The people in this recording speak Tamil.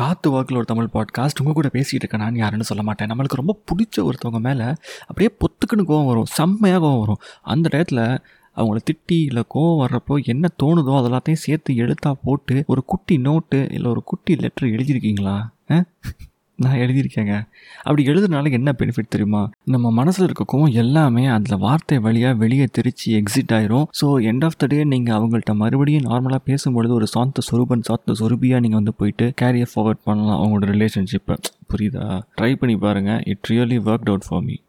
காத்து வாக்கில் ஒரு தமிழ் பாட்காஸ்ட் உங்கள் கூட பேசிகிட்டு இருக்கேன் நான் யாருன்னு சொல்ல மாட்டேன். நம்மளுக்கு ரொம்ப பிடிச்ச ஒருத்தவங்க மேலே அப்படியே பொத்துக்குன்னு கோவம் வரும். செம்மையாக கோவம் வரும். அந்த டயத்தில் அவங்கள திட்டி இல்லை கோவம் வர்றப்போ என்ன தோணுதோ அதெல்லாத்தையும் சேர்த்து எழுத்தாக போட்டு ஒரு குட்டி நோட்டு இல்லை ஒரு குட்டி லெட்டர் எழுதியிருக்கீங்களா? ஆ? நான் எழுதியிருக்கேங்க. அப்படி எழுதுறதுனால என்ன பெனிஃபிட் தெரியுமா? நம்ம மனசில் இருக்கக்கும் எல்லாமே அதில் வார்த்தை வழியாக வெளியே தெரிச்சு எக்ஸிட் ஆயிரும். So end of the day நீங்கள் அவங்கள்ட்ட மறுபடியும் நார்மலாக பேசும்பொழுது ஒரு சாந்த சொரூபன் சாந்த சொருபியாக நீங்கள் வந்து போயிட்டு கேரியர் ஃபார்வர்ட் பண்ணலாம். அவங்களோட ரிலேஷன்ஷிப்பை புரியுதா? ட்ரை பண்ணி பாருங்கள் it really work out for me